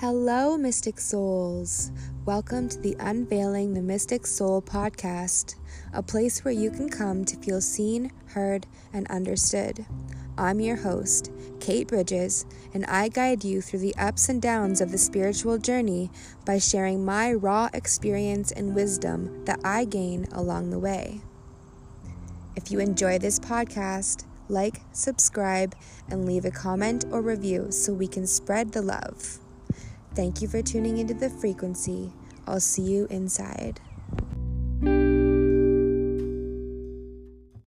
Hello, Mystic Souls. Welcome to the Unveiling the Mystic Soul podcast, a place where you can come to feel seen, heard, and understood. I'm your host, Kate Bridges, and I guide you through the ups and downs of the spiritual journey by sharing my raw experience and wisdom that I gain along the way. If you enjoy this podcast, like, subscribe, and leave a comment or review so we can spread the love. Thank you for tuning into the frequency. I'll see you inside.